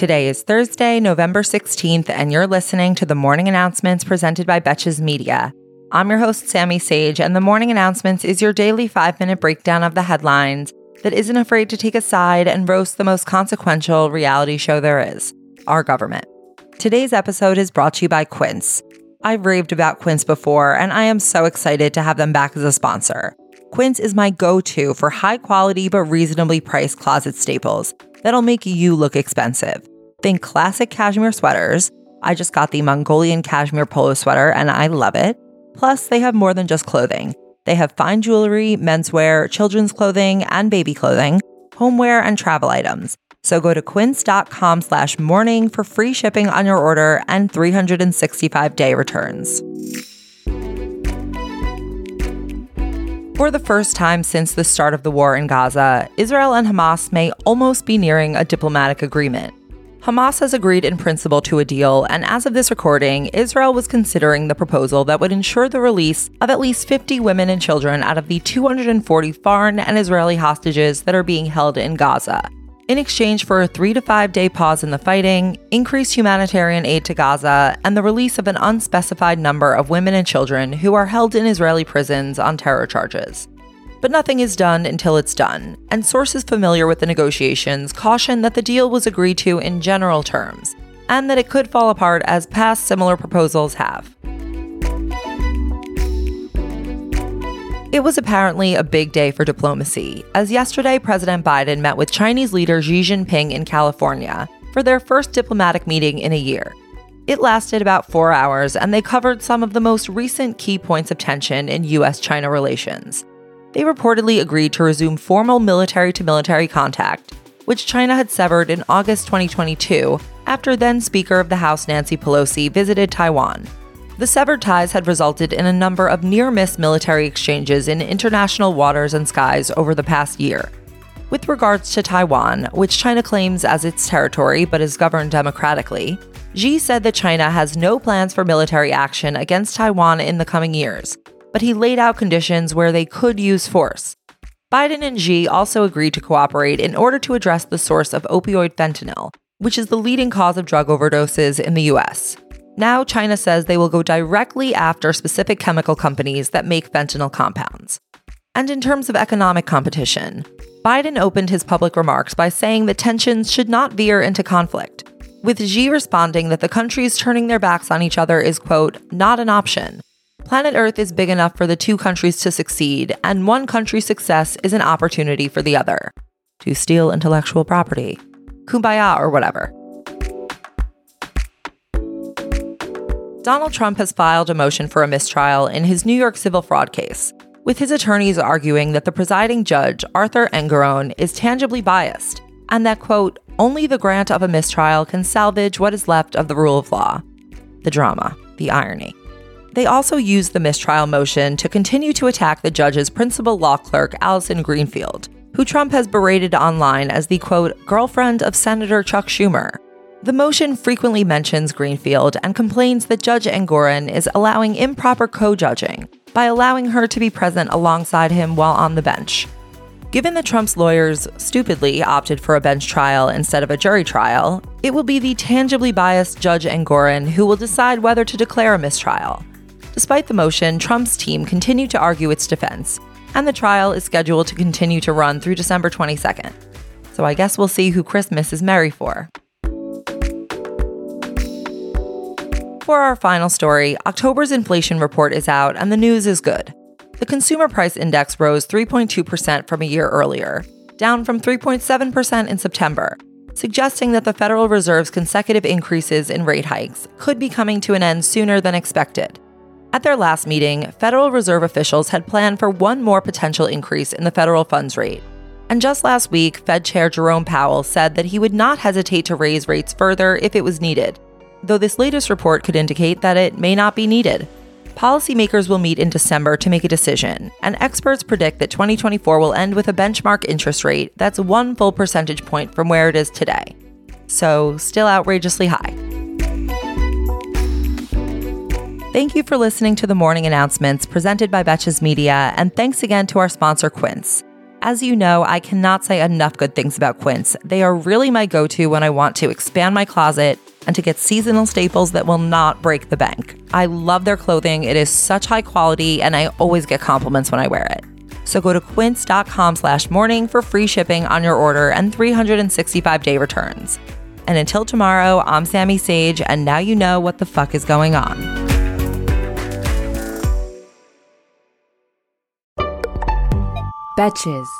Today is Thursday, November 16th, and you're listening to the morning announcements presented by Betches Media. I'm your host, Sammy Sage, and the morning announcements is your daily five minute breakdown of the headlines that isn't afraid to take a side and roast the most consequential reality show there is our government. Today's episode is brought to you by Quince. I've raved about Quince before, and I am so excited to have them back as a sponsor. Quince is my go to for high quality but reasonably priced closet staples that'll make you look expensive. Think classic cashmere sweaters. I just got the Mongolian cashmere polo sweater and I love it. Plus, they have more than just clothing. They have fine jewelry, menswear, children's clothing, and baby clothing, homeware, and travel items. So go to quince.com slash morning for free shipping on your order and 365 day returns. For the first time since the start of the war in Gaza, Israel and Hamas may almost be nearing a diplomatic agreement. Hamas has agreed in principle to a deal, and as of this recording, Israel was considering the proposal that would ensure the release of at least 50 women and children out of the 240 foreign and Israeli hostages that are being held in Gaza. In exchange for a three to five day pause in the fighting, increased humanitarian aid to Gaza, and the release of an unspecified number of women and children who are held in Israeli prisons on terror charges. But nothing is done until it's done, and sources familiar with the negotiations caution that the deal was agreed to in general terms, and that it could fall apart as past similar proposals have. It was apparently a big day for diplomacy, as yesterday President Biden met with Chinese leader Xi Jinping in California for their first diplomatic meeting in a year. It lasted about four hours, and they covered some of the most recent key points of tension in U.S. China relations. They reportedly agreed to resume formal military to military contact, which China had severed in August 2022 after then Speaker of the House Nancy Pelosi visited Taiwan. The severed ties had resulted in a number of near miss military exchanges in international waters and skies over the past year. With regards to Taiwan, which China claims as its territory but is governed democratically, Xi said that China has no plans for military action against Taiwan in the coming years, but he laid out conditions where they could use force. Biden and Xi also agreed to cooperate in order to address the source of opioid fentanyl, which is the leading cause of drug overdoses in the US. Now, China says they will go directly after specific chemical companies that make fentanyl compounds. And in terms of economic competition, Biden opened his public remarks by saying that tensions should not veer into conflict, with Xi responding that the countries turning their backs on each other is, quote, not an option. Planet Earth is big enough for the two countries to succeed, and one country's success is an opportunity for the other. To steal intellectual property. Kumbaya or whatever. Donald Trump has filed a motion for a mistrial in his New York civil fraud case, with his attorneys arguing that the presiding judge, Arthur Engoron, is tangibly biased, and that, quote, only the grant of a mistrial can salvage what is left of the rule of law. The drama, the irony. They also used the mistrial motion to continue to attack the judge's principal law clerk, Allison Greenfield, who Trump has berated online as the quote, girlfriend of Senator Chuck Schumer, the motion frequently mentions Greenfield and complains that Judge Engoron is allowing improper co judging by allowing her to be present alongside him while on the bench. Given that Trump's lawyers stupidly opted for a bench trial instead of a jury trial, it will be the tangibly biased Judge Engoron who will decide whether to declare a mistrial. Despite the motion, Trump's team continued to argue its defense, and the trial is scheduled to continue to run through December 22nd. So I guess we'll see who Christmas is merry for. For our final story, October's inflation report is out and the news is good. The consumer price index rose 3.2% from a year earlier, down from 3.7% in September, suggesting that the Federal Reserve's consecutive increases in rate hikes could be coming to an end sooner than expected. At their last meeting, Federal Reserve officials had planned for one more potential increase in the federal funds rate. And just last week, Fed Chair Jerome Powell said that he would not hesitate to raise rates further if it was needed, though this latest report could indicate that it may not be needed. Policymakers will meet in December to make a decision, and experts predict that 2024 will end with a benchmark interest rate that's one full percentage point from where it is today. So, still outrageously high. Thank you for listening to the morning announcements presented by Betches Media, and thanks again to our sponsor, Quince. As you know, I cannot say enough good things about Quince. They are really my go to when I want to expand my closet and to get seasonal staples that will not break the bank. I love their clothing, it is such high quality, and I always get compliments when I wear it. So go to quince.com slash morning for free shipping on your order and 365 day returns. And until tomorrow, I'm Sammy Sage, and now you know what the fuck is going on. Betches.